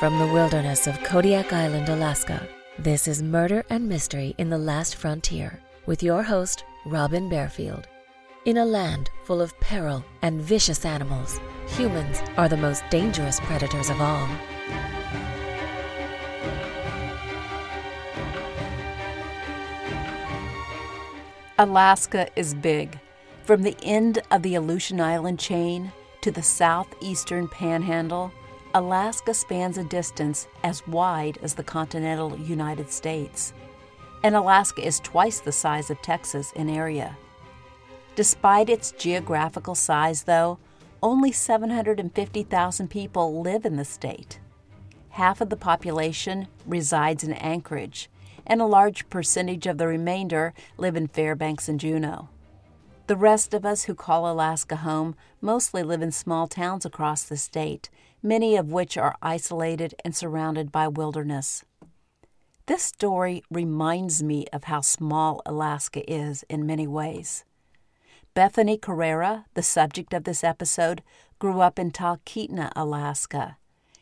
From the wilderness of Kodiak Island, Alaska, this is Murder and Mystery in the Last Frontier with your host, Robin Bearfield. In a land full of peril and vicious animals, humans are the most dangerous predators of all. Alaska is big. From the end of the Aleutian Island chain to the southeastern panhandle, Alaska spans a distance as wide as the continental United States. And Alaska is twice the size of Texas in area. Despite its geographical size, though, only 750,000 people live in the state. Half of the population resides in Anchorage, and a large percentage of the remainder live in Fairbanks and Juneau. The rest of us who call Alaska home mostly live in small towns across the state, many of which are isolated and surrounded by wilderness. This story reminds me of how small Alaska is in many ways. Bethany Correira, the subject of this episode, grew up in Talkeetna, Alaska.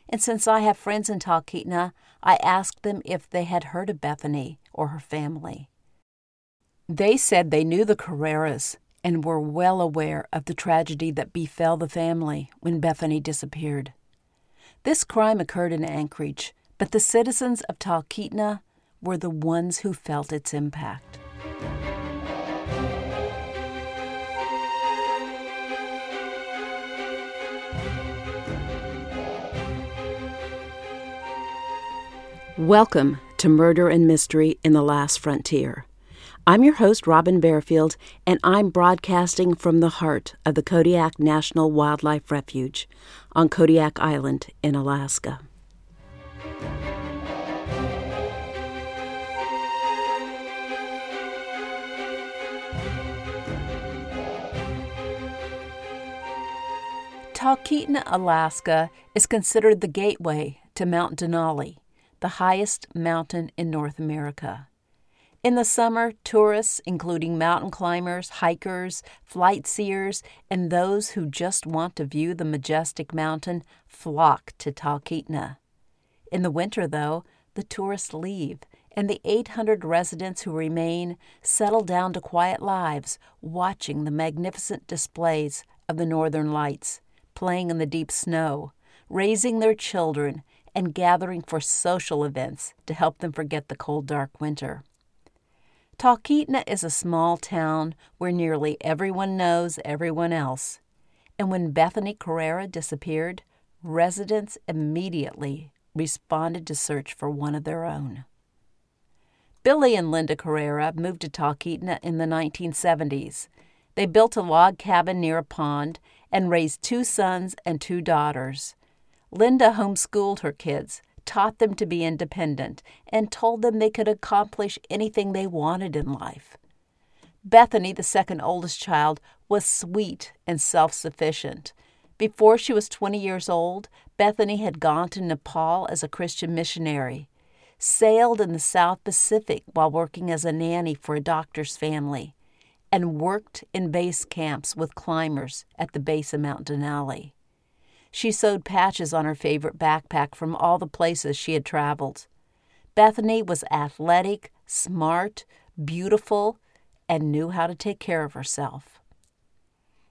And since I have friends in Talkeetna, I asked them if they had heard of Bethany or her family. They said they knew the Correiras and were well aware of the tragedy that befell the family when Bethany disappeared. This crime occurred in Anchorage, but the citizens of Talkeetna were the ones who felt its impact. Welcome to Murder and Mystery in the Last Frontier. I'm your host, Robin Bearfield, and I'm broadcasting from the heart of the Kodiak National Wildlife Refuge on Kodiak Island in Alaska. Talkeetna, Alaska is considered the gateway to Mount Denali the highest mountain in North America. In the summer, tourists, including mountain climbers, hikers, flight seers, and those who just want to view the majestic mountain, flock to Talkeetna. In the winter, though, the tourists leave, and the 800 residents who remain settle down to quiet lives, watching the magnificent displays of the northern lights, playing in the deep snow, raising their children, and gathering for social events to help them forget the cold, dark winter. Talkeetna is a small town where nearly everyone knows everyone else, and when Bethany Correira disappeared, residents immediately responded to search for one of their own. Billy and Linda Correira moved to Talkeetna in the 1970s. They built a log cabin near a pond and raised two sons and two daughters. Linda homeschooled her kids, taught them to be independent, and told them they could accomplish anything they wanted in life. Bethany, the second oldest child, was sweet and self sufficient. Before she was 20 years old, Bethany had gone to Nepal as a Christian missionary, sailed in the South Pacific while working as a nanny for a doctor's family, and worked in base camps with climbers at the base of Mount Denali. She sewed patches on her favorite backpack from all the places she had traveled. Bethany was athletic, smart, beautiful, and knew how to take care of herself.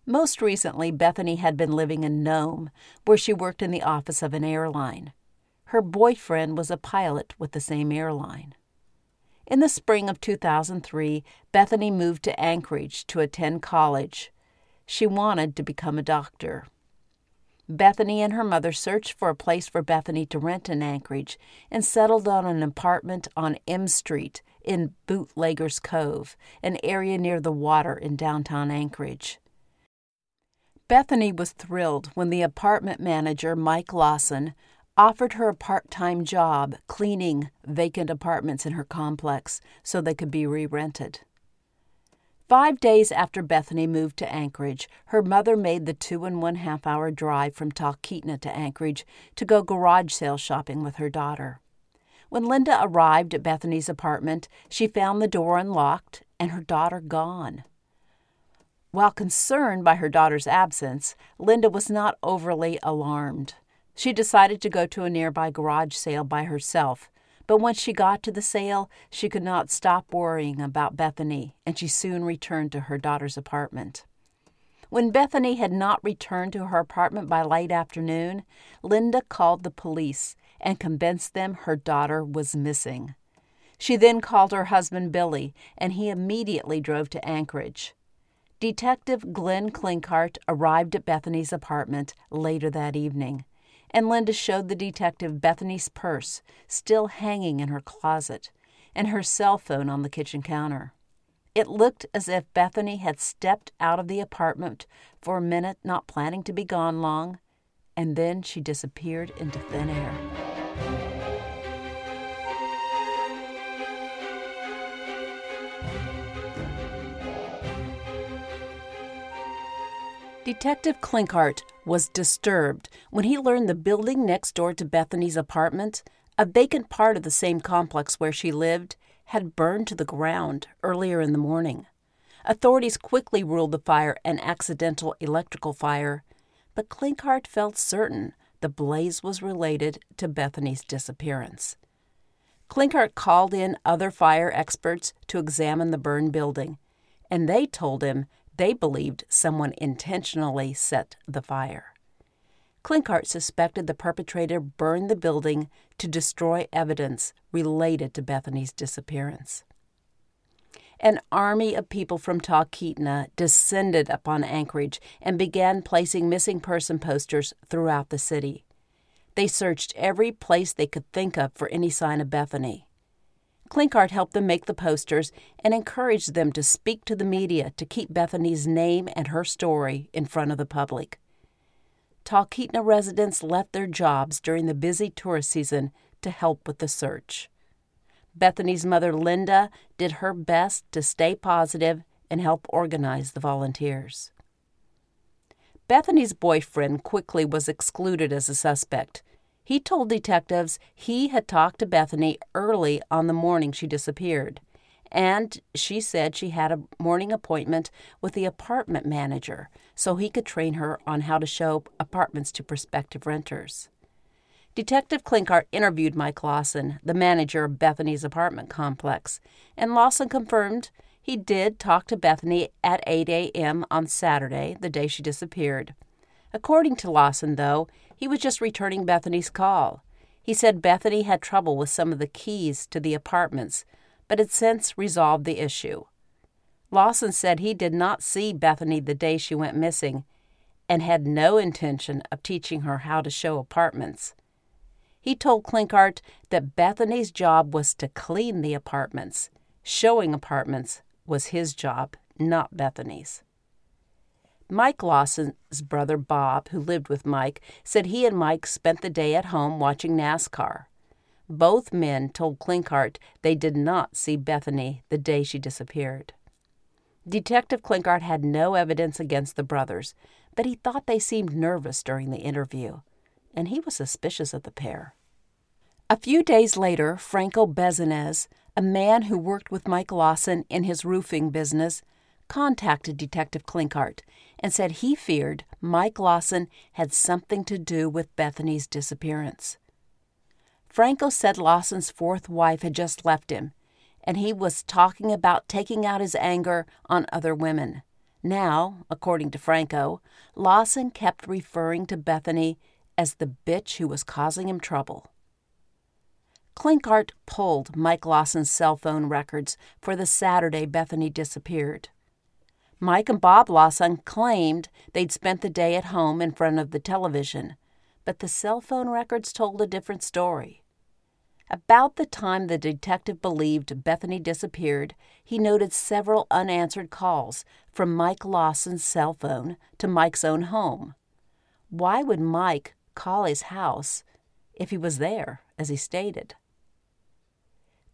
Most recently, Bethany had been living in Nome, where she worked in the office of an airline. Her boyfriend was a pilot with the same airline. In the spring of 2003, Bethany moved to Anchorage to attend college. She wanted to become a doctor. Bethany and her mother searched for a place for Bethany to rent in Anchorage and settled on an apartment on M Street in Bootlegger's Cove, an area near the water in downtown Anchorage. Bethany was thrilled when the apartment manager, Mike Lawson, offered her a part time job cleaning vacant apartments in her complex so they could be re rented. Five days after Bethany moved to Anchorage, her mother made the two and one half hour drive from Talkeetna to Anchorage to go garage sale shopping with her daughter. When Linda arrived at Bethany's apartment, she found the door unlocked and her daughter gone. While concerned by her daughter's absence, Linda was not overly alarmed. She decided to go to a nearby garage sale by herself, but once she got to the sale, she could not stop worrying about Bethany, and she soon returned to her daughter's apartment. When Bethany had not returned to her apartment by late afternoon, Linda called the police and convinced them her daughter was missing. She then called her husband Billy, and he immediately drove to Anchorage. Detective Glenn Klinkhart arrived at Bethany's apartment later that evening, and Linda showed the detective Bethany's purse still hanging in her closet and her cell phone on the kitchen counter. It looked as if Bethany had stepped out of the apartment for a minute, not planning to be gone long, and then she disappeared into thin air. Detective Klinkhart was disturbed when he learned the building next door to Bethany's apartment, a vacant part of the same complex where she lived, had burned to the ground earlier in the morning. Authorities quickly ruled the fire an accidental electrical fire, but Klinkhart felt certain the blaze was related to Bethany's disappearance. Klinkhart called in other fire experts to examine the burned building, and they told him they believed someone intentionally set the fire. Klinkhart suspected the perpetrator burned the building to destroy evidence related to Bethany's disappearance. An army of people from Talkeetna descended upon Anchorage and began placing missing person posters throughout the city. They searched every place they could think of for any sign of Bethany. Klinkhart helped them make the posters and encouraged them to speak to the media to keep Bethany's name and her story in front of the public. Talkeetna residents left their jobs during the busy tourist season to help with the search. Bethany's mother, Linda, did her best to stay positive and help organize the volunteers. Bethany's boyfriend quickly was excluded as a suspect. He told detectives he had talked to Bethany early on the morning she disappeared, and she said she had a morning appointment with the apartment manager so he could train her on how to show apartments to prospective renters. Detective Klinkhart interviewed Mike Lawson, the manager of Bethany's apartment complex, and Lawson confirmed he did talk to Bethany at 8 a.m. on Saturday, the day she disappeared. According to Lawson, though, he was just returning Bethany's call. He said Bethany had trouble with some of the keys to the apartments, but had since resolved the issue. Lawson said he did not see Bethany the day she went missing and had no intention of teaching her how to show apartments. He told Klinkhart that Bethany's job was to clean the apartments. Showing apartments was his job, not Bethany's. Mike Lawson's brother Bob, who lived with Mike, said he and Mike spent the day at home watching NASCAR. Both men told Klinkhart they did not see Bethany the day she disappeared. Detective Klinkhart had no evidence against the brothers, but he thought they seemed nervous during the interview, and he was suspicious of the pair. A few days later, Franco Bezenez, a man who worked with Mike Lawson in his roofing business, contacted Detective Klinkhart and said he feared Mike Lawson had something to do with Bethany's disappearance. Franco said Lawson's fourth wife had just left him, and he was talking about taking out his anger on other women. Now, according to Franco, Lawson kept referring to Bethany as the bitch who was causing him trouble. Klinkhart pulled Mike Lawson's cell phone records for the Saturday Bethany disappeared. Mike and Bob Lawson claimed they'd spent the day at home in front of the television, but the cell phone records told a different story. About the time the detective believed Bethany disappeared, he noted several unanswered calls from Mike Lawson's cell phone to Mike's own home. Why would Mike call his house if he was there, as he stated?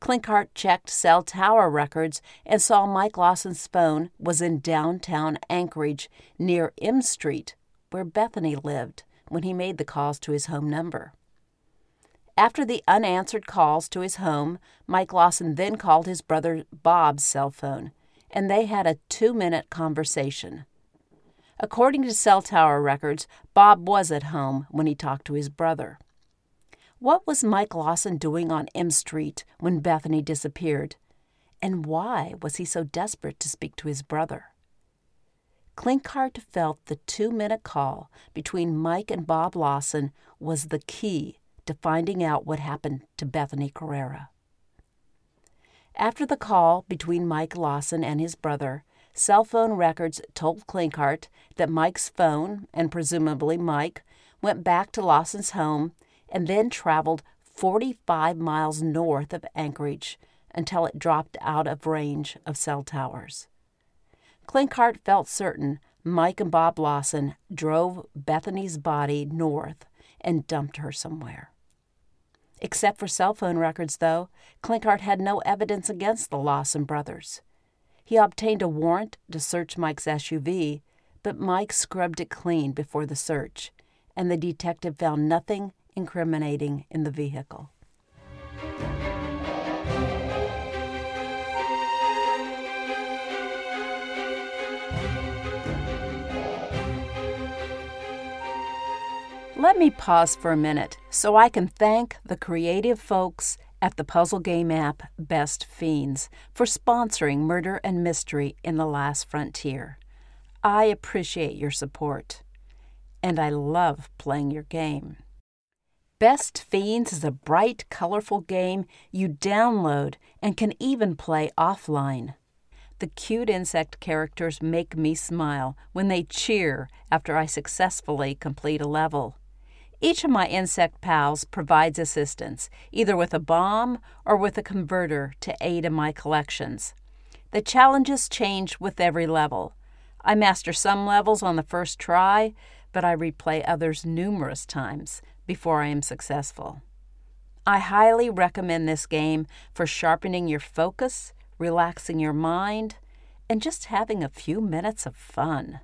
Klinkhart checked cell tower records and saw Mike Lawson's phone was in downtown Anchorage near M Street, where Bethany lived when he made the calls to his home number. After the unanswered calls to his home, Mike Lawson then called his brother Bob's cell phone, and they had a two minute conversation. According to cell tower records, Bob was at home when he talked to his brother. What was Mike Lawson doing on M Street when Bethany disappeared? And why was he so desperate to speak to his brother? Klinkhart felt the two minute call between Mike and Bob Lawson was the key to finding out what happened to Bethany Correira. After the call between Mike Lawson and his brother, cell phone records told Klinkhart that Mike's phone, and presumably Mike, went back to Lawson's home and then traveled 45 miles north of Anchorage until it dropped out of range of cell towers. Klinkhart felt certain Mike and Bob Lawson drove Bethany's body north and dumped her somewhere. Except for cell phone records, though, Klinkhart had no evidence against the Lawson brothers. He obtained a warrant to search Mike's SUV, but Mike scrubbed it clean before the search, and the detective found nothing incriminating in the vehicle. Let me pause for a minute so I can thank the creative folks at the puzzle game app Best Fiends for sponsoring Murder and Mystery in the Last Frontier. I appreciate your support, and I love playing your game. Best Fiends is a bright, colorful game you download and can even play offline. The cute insect characters make me smile when they cheer after I successfully complete a level. Each of my insect pals provides assistance, either with a bomb or with a converter to aid in my collections. The challenges change with every level. I master some levels on the first try, but I replay others numerous times before I am successful. I highly recommend this game for sharpening your focus, relaxing your mind, and just having a few minutes of fun.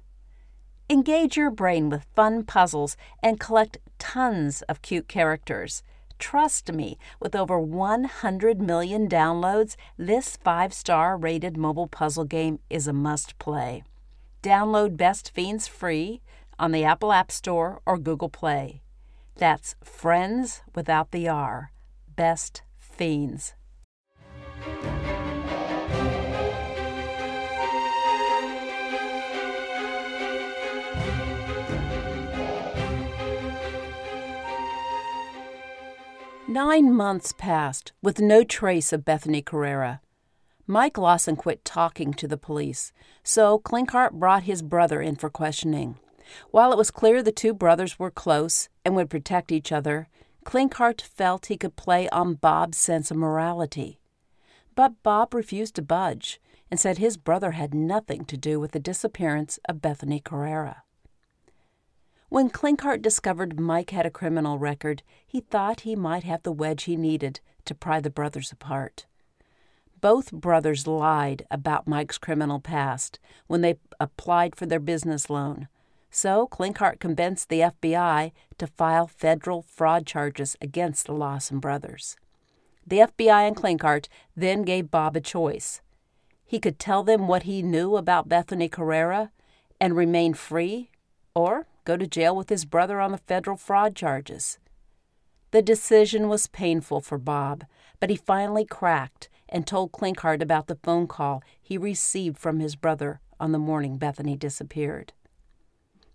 Engage your brain with fun puzzles and collect tons of cute characters. Trust me, with over 100 million downloads, this five star rated mobile puzzle game is a must play. Download Best Fiends free on the Apple App Store or Google Play. That's Friends without the R. Best Fiends. Nine months passed with no trace of Bethany Correira. Mike Lawson quit talking to the police, so Klinkhart brought his brother in for questioning. While it was clear the two brothers were close and would protect each other, Klinkhart felt he could play on Bob's sense of morality. But Bob refused to budge and said his brother had nothing to do with the disappearance of Bethany Correira. When Klinkhart discovered Mike had a criminal record, he thought he might have the wedge he needed to pry the brothers apart. Both brothers lied about Mike's criminal past when they applied for their business loan, so Klinkhart convinced the FBI to file federal fraud charges against the Lawson brothers. The FBI and Klinkhart then gave Bob a choice. He could tell them what he knew about Bethany Correira and remain free, or go to jail with his brother on the federal fraud charges. The decision was painful for Bob, but he finally cracked and told Klinkhart about the phone call he received from his brother on the morning Bethany disappeared.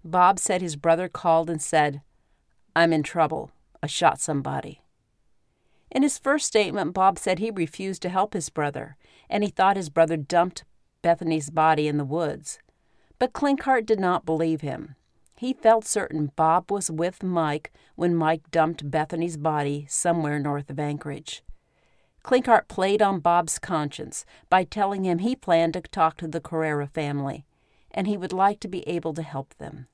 Bob said his brother called and said, I'm in trouble. I shot somebody. In his first statement, Bob said he refused to help his brother, and he thought his brother dumped Bethany's body in the woods. But Klinkhart did not believe him. He felt certain Bob was with Mike when Mike dumped Bethany's body somewhere north of Anchorage. Klinkhart played on Bob's conscience by telling him he planned to talk to the Correira family, and he would like to be able to help them.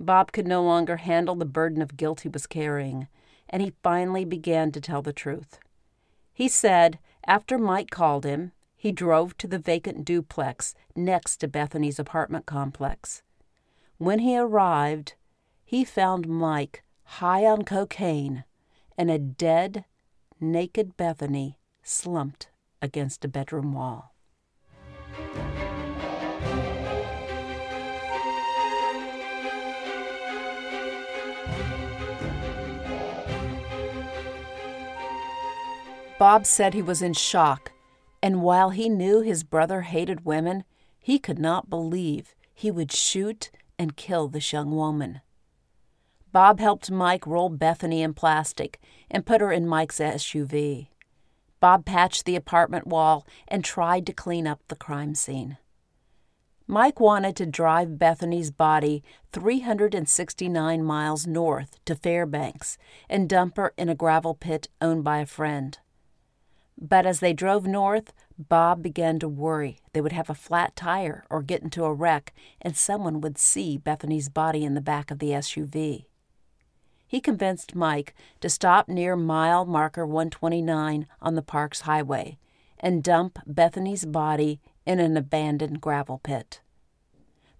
Bob could no longer handle the burden of guilt he was carrying, and he finally began to tell the truth. He said, after Mike called him, he drove to the vacant duplex next to Bethany's apartment complex. When he arrived, he found Mike high on cocaine and a dead, naked Bethany slumped against a bedroom wall. Bob said he was in shock, and while he knew his brother hated women, he could not believe he would shoot and kill this young woman. Bob helped Mike roll Bethany in plastic and put her in Mike's SUV. Bob patched the apartment wall and tried to clean up the crime scene. Mike wanted to drive Bethany's body 369 miles north to Fairbanks and dump her in a gravel pit owned by a friend. But as they drove north, Bob began to worry they would have a flat tire or get into a wreck and someone would see Bethany's body in the back of the SUV. He convinced Mike to stop near mile marker 129 on the Parks Highway and dump Bethany's body in an abandoned gravel pit.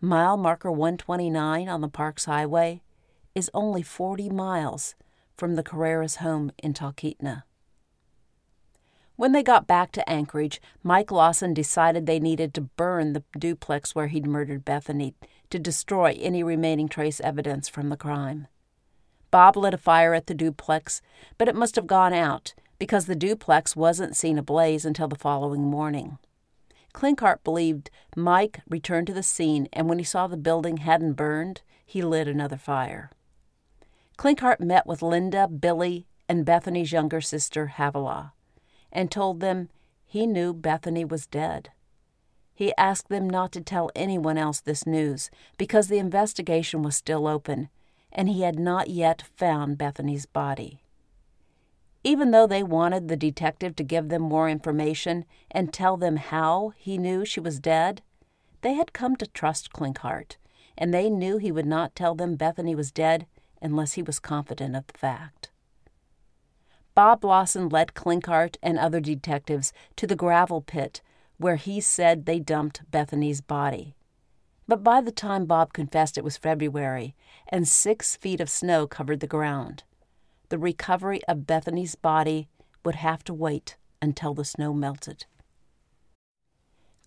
Mile marker 129 on the Parks Highway is only 40 miles from the Correiras home in Talkeetna. When they got back to Anchorage, Mike Lawson decided they needed to burn the duplex where he'd murdered Bethany to destroy any remaining trace evidence from the crime. Bob lit a fire at the duplex, but it must have gone out because the duplex wasn't seen ablaze until the following morning. Klinkhart believed Mike returned to the scene, and when he saw the building hadn't burned, he lit another fire. Klinkhart met with Linda, Billy, and Bethany's younger sister, Havilah, and told them he knew Bethany was dead. He asked them not to tell anyone else this news because the investigation was still open and he had not yet found Bethany's body. Even though they wanted the detective to give them more information and tell them how he knew she was dead, they had come to trust Klinkhart, and they knew he would not tell them Bethany was dead unless he was confident of the fact. Bob Lawson led Klinkhart and other detectives to the gravel pit where he said they dumped Bethany's body. But by the time Bob confessed it was February, and six feet of snow covered the ground the recovery of Bethany's body would have to wait until the snow melted.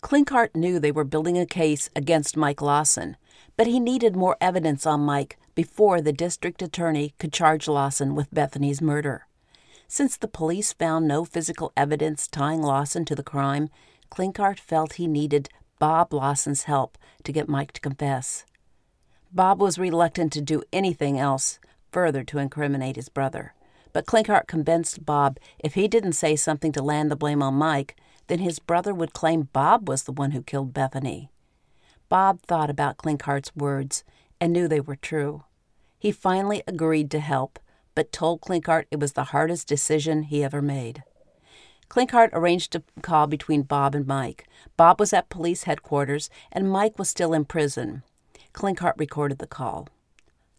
Klinkhart knew they were building a case against Mike Lawson, but he needed more evidence on Mike before the district attorney could charge Lawson with Bethany's murder. Since the police found no physical evidence tying Lawson to the crime, Klinkhart felt he needed Bob Lawson's help to get Mike to confess. Bob was reluctant to do anything else further to incriminate his brother. But Klinkhart convinced Bob if he didn't say something to land the blame on Mike, then his brother would claim Bob was the one who killed Bethany. Bob thought about Klinkhart's words and knew they were true. He finally agreed to help, but told Klinkhart it was the hardest decision he ever made. Klinkhart arranged a call between Bob and Mike. Bob was at police headquarters, and Mike was still in prison. Klinkhart recorded the call.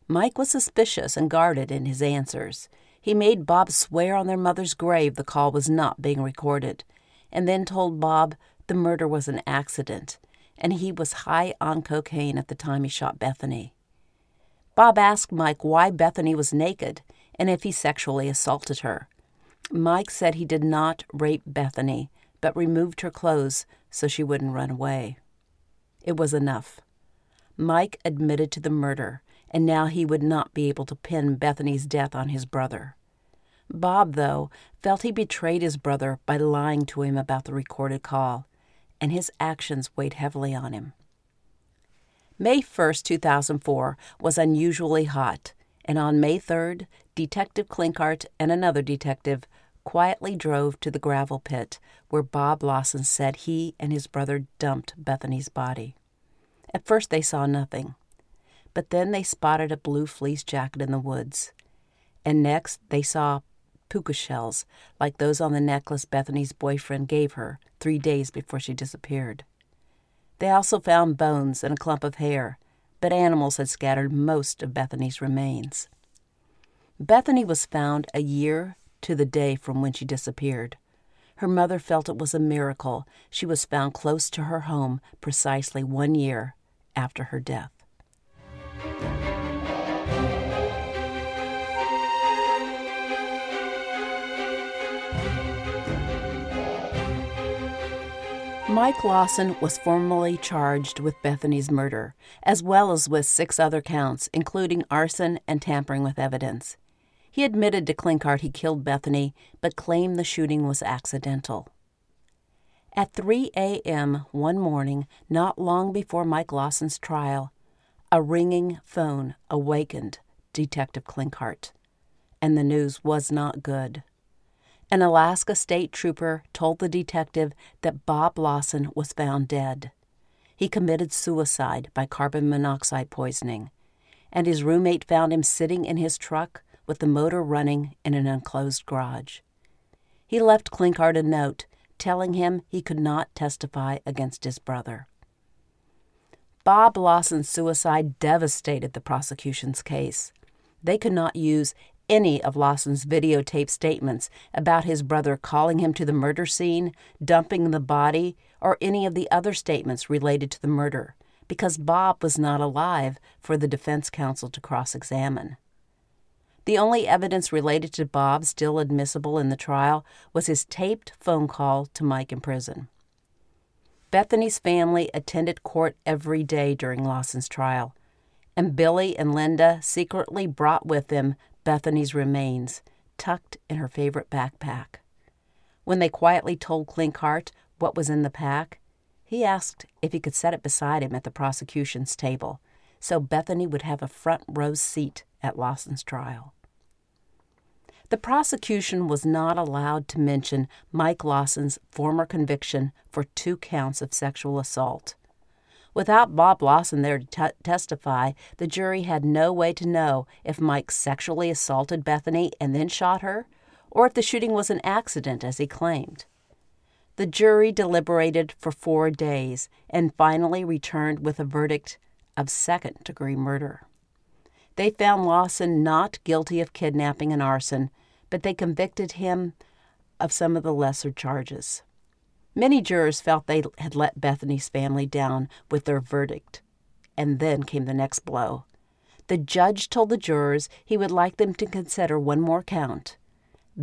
Mike was suspicious and guarded in his answers. He made Bob swear on their mother's grave the call was not being recorded, and then told Bob the murder was an accident, and he was high on cocaine at the time he shot Bethany. Bob asked Mike why Bethany was naked and if he sexually assaulted her. Mike said he did not rape Bethany, but removed her clothes so she wouldn't run away. It was enough. Mike admitted to the murder and now he would not be able to pin Bethany's death on his brother. Bob, though, felt he betrayed his brother by lying to him about the recorded call, and his actions weighed heavily on him. May 1, 2004 was unusually hot, and on May 3rd, Detective Klinkhart and another detective quietly drove to the gravel pit where Bob Lawson said he and his brother dumped Bethany's body. At first, they saw nothing but then they spotted a blue fleece jacket in the woods. And next they saw puka shells like those on the necklace Bethany's boyfriend gave her three days before she disappeared. They also found bones and a clump of hair, but animals had scattered most of Bethany's remains. Bethany was found a year to the day from when she disappeared. Her mother felt it was a miracle she was found close to her home precisely one year after her death. Mike Lawson was formally charged with Bethany's murder, as well as with six other counts, including arson and tampering with evidence. He admitted to Klinkhart he killed Bethany, but claimed the shooting was accidental. At 3 a.m. one morning, not long before Mike Lawson's trial, a ringing phone awakened Detective Klinkhart, and the news was not good. An Alaska state trooper told the detective that Bob Lawson was found dead. He committed suicide by carbon monoxide poisoning, and his roommate found him sitting in his truck with the motor running in an enclosed garage. He left Klinkhart a note telling him he could not testify against his brother. Bob Lawson's suicide devastated the prosecution's case. They could not use any of Lawson's videotape statements about his brother calling him to the murder scene, dumping the body, or any of the other statements related to the murder, because Bob was not alive for the defense counsel to cross examine. The only evidence related to Bob still admissible in the trial was his taped phone call to Mike in prison. Bethany's family attended court every day during Lawson's trial, and Billy and Linda secretly brought with them Bethany's remains, tucked in her favorite backpack. When they quietly told Klinkhart what was in the pack, he asked if he could set it beside him at the prosecution's table so Bethany would have a front row seat at Lawson's trial. The prosecution was not allowed to mention Mike Lawson's former conviction for two counts of sexual assault. Without Bob Lawson there to t- testify, the jury had no way to know if Mike sexually assaulted Bethany and then shot her, or if the shooting was an accident, as he claimed. The jury deliberated for four days and finally returned with a verdict of second degree murder. They found Lawson not guilty of kidnapping and arson, but they convicted him of some of the lesser charges. Many jurors felt they had let Bethany's family down with their verdict. And then came the next blow. The judge told the jurors he would like them to consider one more count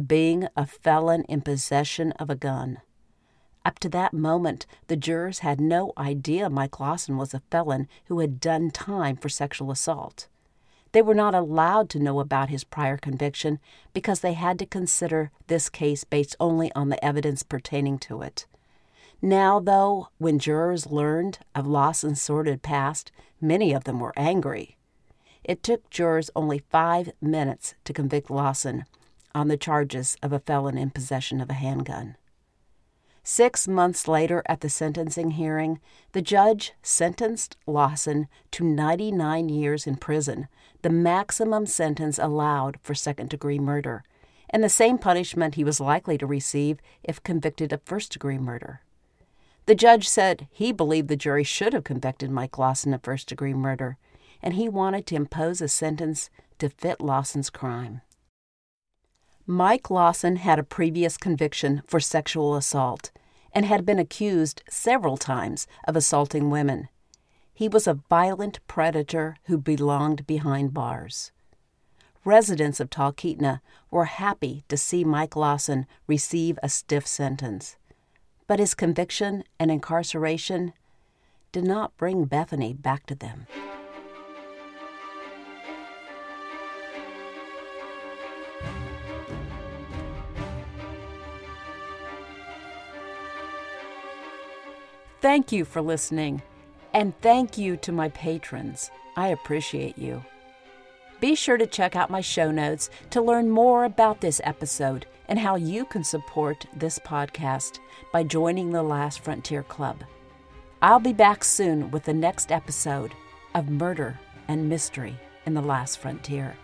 being a felon in possession of a gun. Up to that moment, the jurors had no idea Mike Lawson was a felon who had done time for sexual assault. They were not allowed to know about his prior conviction because they had to consider this case based only on the evidence pertaining to it. Now, though, when jurors learned of Lawson's sordid past, many of them were angry. It took jurors only five minutes to convict Lawson on the charges of a felon in possession of a handgun. Six months later, at the sentencing hearing, the judge sentenced Lawson to 99 years in prison, the maximum sentence allowed for second degree murder, and the same punishment he was likely to receive if convicted of first degree murder. The judge said he believed the jury should have convicted Mike Lawson of first degree murder, and he wanted to impose a sentence to fit Lawson's crime. Mike Lawson had a previous conviction for sexual assault and had been accused several times of assaulting women. He was a violent predator who belonged behind bars. Residents of Talkeetna were happy to see Mike Lawson receive a stiff sentence. But his conviction and incarceration did not bring Bethany back to them. Thank you for listening, and thank you to my patrons. I appreciate you. Be sure to check out my show notes to learn more about this episode and how you can support this podcast by joining the Last Frontier Club. I'll be back soon with the next episode of Murder and Mystery in the Last Frontier.